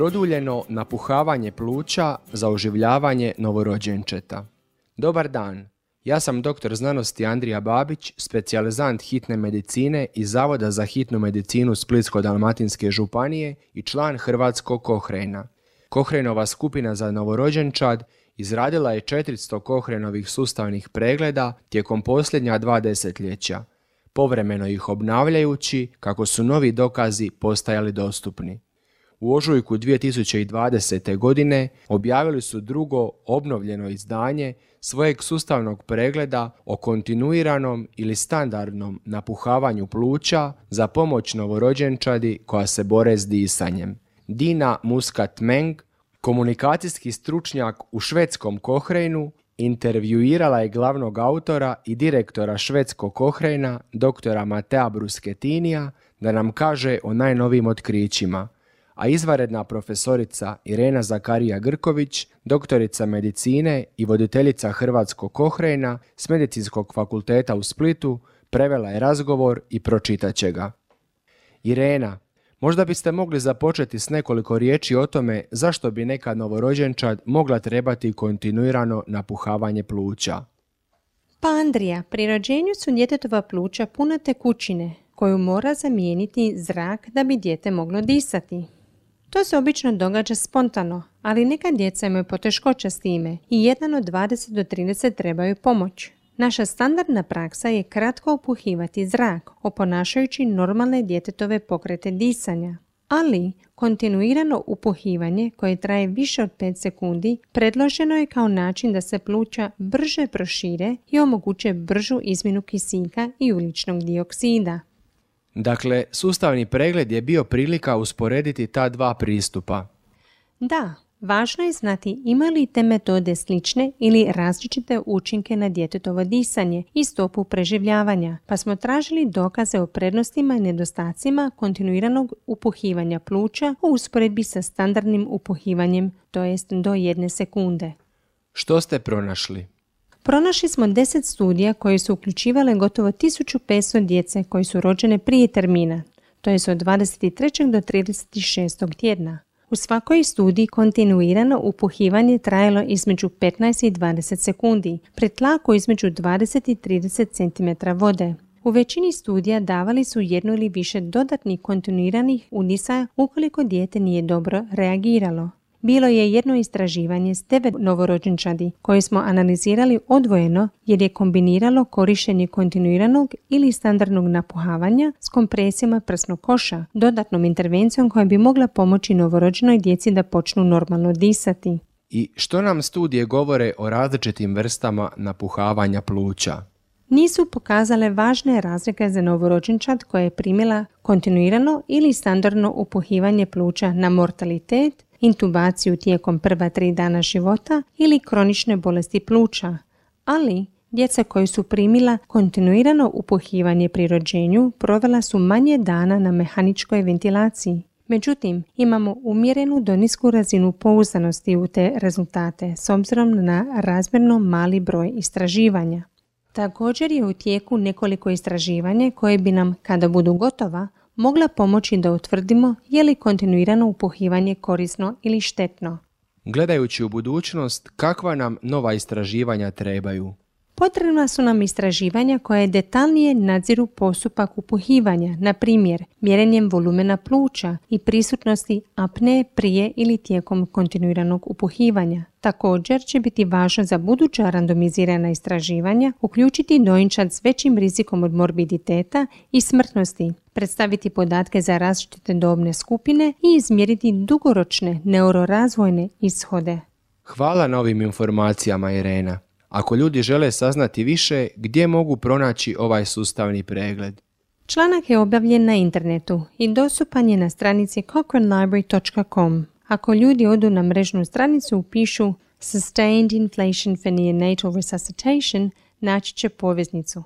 Produljeno napuhavanje pluća za oživljavanje novorođenčeta. Dobar dan, ja sam doktor znanosti Andrija Babić, specijalizant hitne medicine iz Zavoda za hitnu medicinu Splitsko-Dalmatinske županije i član Hrvatskog Kohrena. Kohrenova skupina za novorođenčad izradila je 400 Kohrenovih sustavnih pregleda tijekom posljednja dva desetljeća, povremeno ih obnavljajući kako su novi dokazi postajali dostupni. U ožujku 2020. godine objavili su drugo obnovljeno izdanje svojeg sustavnog pregleda o kontinuiranom ili standardnom napuhavanju pluća za pomoć novorođenčadi koja se bore s disanjem. Dina Muscat Meng, komunikacijski stručnjak u švedskom Kohrejnu, intervjuirala je glavnog autora i direktora švedskog Kohrejna, doktora Matea Brusketinija, da nam kaže o najnovijim otkrićima – a izvaredna profesorica Irena Zakarija Grković, doktorica medicine i voditeljica Hrvatskog Kohrejna s Medicinskog fakulteta u Splitu, prevela je razgovor i pročitat će ga. Irena, možda biste mogli započeti s nekoliko riječi o tome zašto bi neka novorođenčad mogla trebati kontinuirano napuhavanje pluća. Pa Andrija, pri rođenju su djetetova pluća puna tekućine, koju mora zamijeniti zrak da bi dijete moglo disati. To se obično događa spontano, ali neka djeca imaju poteškoća s time i jedan od 20 do 30 trebaju pomoć. Naša standardna praksa je kratko upuhivati zrak, oponašajući normalne djetetove pokrete disanja. Ali kontinuirano upuhivanje koje traje više od 5 sekundi predloženo je kao način da se pluća brže prošire i omoguće bržu izmjenu kisika i uličnog dioksida. Dakle, sustavni pregled je bio prilika usporediti ta dva pristupa. Da, važno je znati ima li te metode slične ili različite učinke na djetetovo disanje i stopu preživljavanja, pa smo tražili dokaze o prednostima i nedostacima kontinuiranog upuhivanja pluća u usporedbi sa standardnim upuhivanjem, to jest do jedne sekunde. Što ste pronašli? Pronašli smo 10 studija koje su uključivale gotovo 1500 djece koji su rođene prije termina, to je od 23. do 36. tjedna. U svakoj studiji kontinuirano upuhivanje trajalo između 15 i 20 sekundi, pred tlaku između 20 i 30 cm vode. U većini studija davali su jednu ili više dodatnih kontinuiranih udisa ukoliko dijete nije dobro reagiralo. Bilo je jedno istraživanje s devet novorođenčadi koje smo analizirali odvojeno jer je kombiniralo korištenje kontinuiranog ili standardnog napuhavanja s kompresijama prsnog koša, dodatnom intervencijom koja bi mogla pomoći novorođenoj djeci da počnu normalno disati. I što nam studije govore o različitim vrstama napuhavanja pluća? Nisu pokazale važne razlike za novorođenčad koja je primila kontinuirano ili standardno upuhivanje pluća na mortalitet intubaciju tijekom prva tri dana života ili kronične bolesti pluća, ali djeca koji su primila kontinuirano upuhivanje pri rođenju provela su manje dana na mehaničkoj ventilaciji. Međutim, imamo umjerenu do nisku razinu pouzdanosti u te rezultate s obzirom na razmjerno mali broj istraživanja. Također je u tijeku nekoliko istraživanja koje bi nam, kada budu gotova, mogla pomoći da utvrdimo je li kontinuirano upuhivanje korisno ili štetno. Gledajući u budućnost, kakva nam nova istraživanja trebaju? Potrebna su nam istraživanja koje detaljnije nadziru postupak upuhivanja, na primjer mjerenjem volumena pluća i prisutnosti apne prije ili tijekom kontinuiranog upuhivanja. Također će biti važno za buduća randomizirana istraživanja uključiti dojenčad s većim rizikom od morbiditeta i smrtnosti, predstaviti podatke za različite dobne skupine i izmjeriti dugoročne neurorazvojne ishode. Hvala na ovim informacijama Irena. Ako ljudi žele saznati više, gdje mogu pronaći ovaj sustavni pregled? Članak je objavljen na internetu i dostupan je na stranici cochranelibrary.com. Ako ljudi odu na mrežnu stranicu upišu Sustained Inflation for Neonatal Resuscitation, naći će poveznicu.